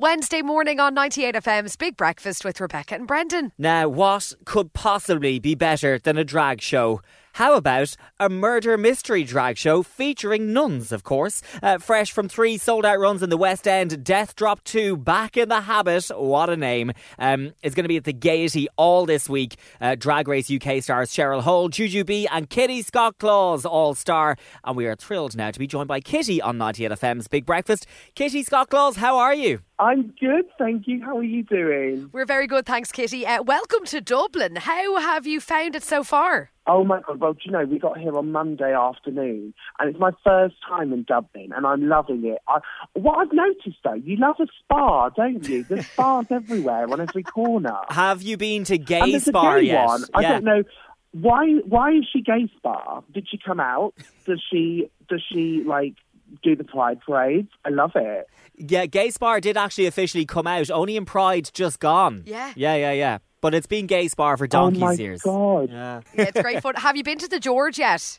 Wednesday morning on 98FM's Big Breakfast with Rebecca and Brendan. Now, what could possibly be better than a drag show? How about a murder mystery drag show featuring nuns, of course? Uh, fresh from three sold out runs in the West End, Death Drop 2 back in the habit. What a name. Um, it's going to be at the Gaiety all this week. Uh, drag Race UK stars Cheryl Hole, B, and Kitty Scott Claus all star. And we are thrilled now to be joined by Kitty on 98FM's Big Breakfast. Kitty Scott Claus, how are you? I'm good, thank you. How are you doing? We're very good, thanks, Kitty. Uh, welcome to Dublin. How have you found it so far? Oh my god, well, do you know, we got here on Monday afternoon and it's my first time in Dublin and I'm loving it. I, what I've noticed though, you love a Spar, don't you? There's Spars everywhere on every corner. Have you been to Gay and there's Spar a gay yet? one. I Yeah. don't know. Why why is she gay Spar? Did she come out? Does she does she like do the pride parades? I love it. Yeah, Gay Spar did actually officially come out, only in Pride just gone. Yeah. Yeah, yeah, yeah. But it's been Gay Spar for donkey's oh my years. god. Yeah. Yeah, it's great fun. have you been to the George yet?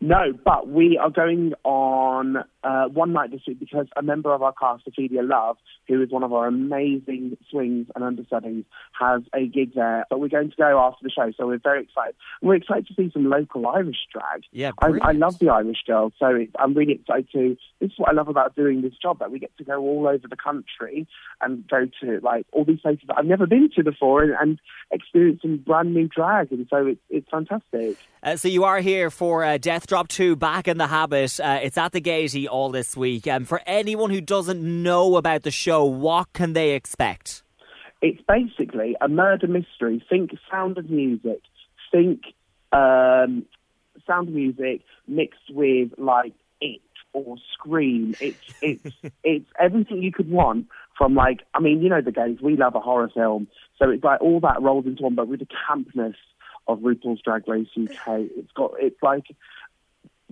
No, but we are going on uh, one night this week because a member of our cast, Ophelia Love, who is one of our amazing swings and understudies, has a gig there. But we're going to go after the show, so we're very excited. And we're excited to see some local Irish drag. Yeah, I, I love the Irish girls, so it's, I'm really excited to. This is what I love about doing this job that we get to go all over the country and go to like all these places that I've never been to before and, and experience some brand new drag, and so it's it's fantastic. Uh, so you are here for uh, Death Drop 2 Back in the Habit. Uh, it's at the Gaiety all this week. And for anyone who doesn't know about the show, what can they expect? it's basically a murder mystery. Think Sound of Music. Think um, Sound of Music mixed with like It or Scream. It's it's it's everything you could want from like I mean you know the gays we love a horror film so it's like all that rolled into one but with the campness of RuPaul's Drag Race UK. It's got it's like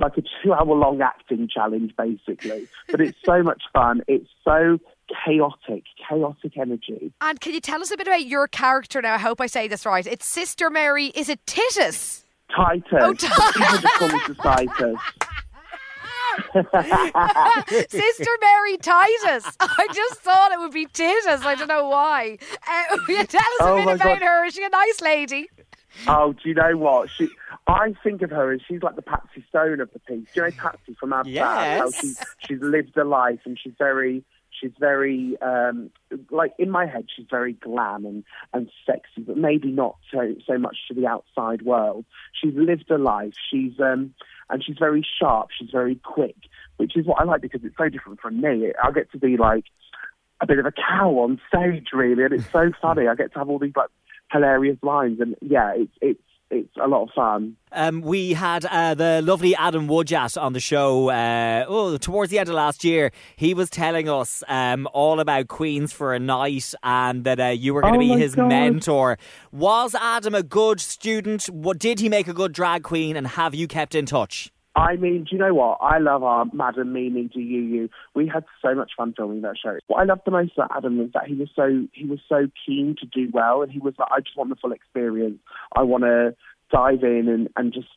like a two hour long acting challenge basically. But it's so much fun. It's so chaotic, chaotic energy. And can you tell us a bit about your character now? I hope I say this right. It's Sister Mary. Is it Titus? Titus. Oh, People just call me Titus. Sister Mary Titus. I just thought it would be Titus. I don't know why. Uh, tell us a Oh bit about God. her? Is she a nice lady? Oh, do you know what? She, I think of her as she's like the Patsy Stone of the piece. Do you know Patsy from Ab How Yes. she, she's lived a life and she's very, she's very, um, like in my head, she's very glam and, and sexy, but maybe not so, so much to the outside world. She's lived a life. She's, um, and she's very sharp. She's very quick, which is what I like because it's so different from me. I get to be like a bit of a cow on stage, really, and it's so funny. I get to have all these like hilarious lines, and yeah, it's it's it's a lot of fun. Um, we had uh, the lovely Adam Woodyatt on the show uh, oh, towards the end of last year. He was telling us um, all about Queens for a night and that uh, you were going to Oh be his God. mentor. Was Adam a good student? What, did he make a good drag queen? And have you kept in touch? I mean, do you know what? I love our Madam Mimi Do You You. We had so much fun filming that show. What I loved the most about Adam was that he was so he was so keen to do well, and he was like, I just want the full experience. I want to dive in and and just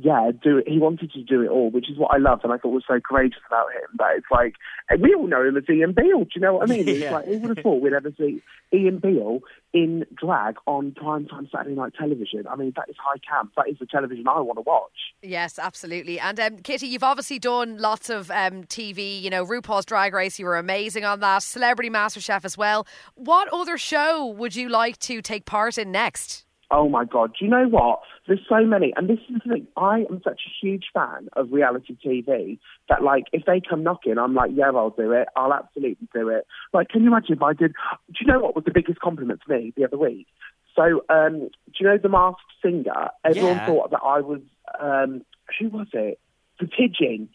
yeah do it. He wanted to do it all, which is what I loved, and I thought was so courageous about him. That it's like we all know him as Ian Beale. Do you know what I mean? It's Yeah. like who would have thought we'd ever see Ian Beale in drag on primetime Saturday night television? I mean, that is high camp. That is the television I want to watch. Yes, absolutely. And um, Kitty, you've obviously done lots of um, TV. You know, RuPaul's Drag Race. You were amazing on that. Celebrity MasterChef as well. What other show would you like to take part in next? Oh my God. Do you know what? There's so many. And this is the thing. I am such a huge fan of reality TV that, like, if they come knocking, I'm like, yeah, I'll do it. I'll absolutely do it. Like, can you imagine if I did? Do you know what was the biggest compliment to me the other week? So, um, do you know The Masked Singer? Everyone Yeah. thought that I was, um, who was it? The pigeon.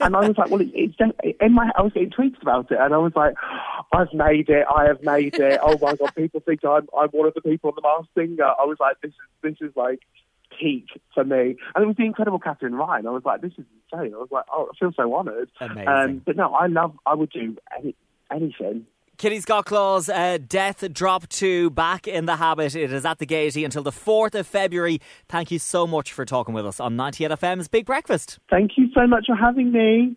and I was like, well, it, it's in my. I was getting tweets about it, and I was like, I've made it. I have made it. Oh my god, people think I'm I'm one of the people on the Masked Singer. I was like, this is this is like peak for me. And it was the incredible Catherine Ryan. I was like, this is insane. I was like, oh, I feel so honoured. Amazing. Um, but no, I love. I would do any anything. Kitty Scott Claus, uh, Death Drop 2, back in the habit. It is at the Gaiety until the 4th of February. Thank you so much for talking with us on 98FM's Big Breakfast. Thank you so much for having me.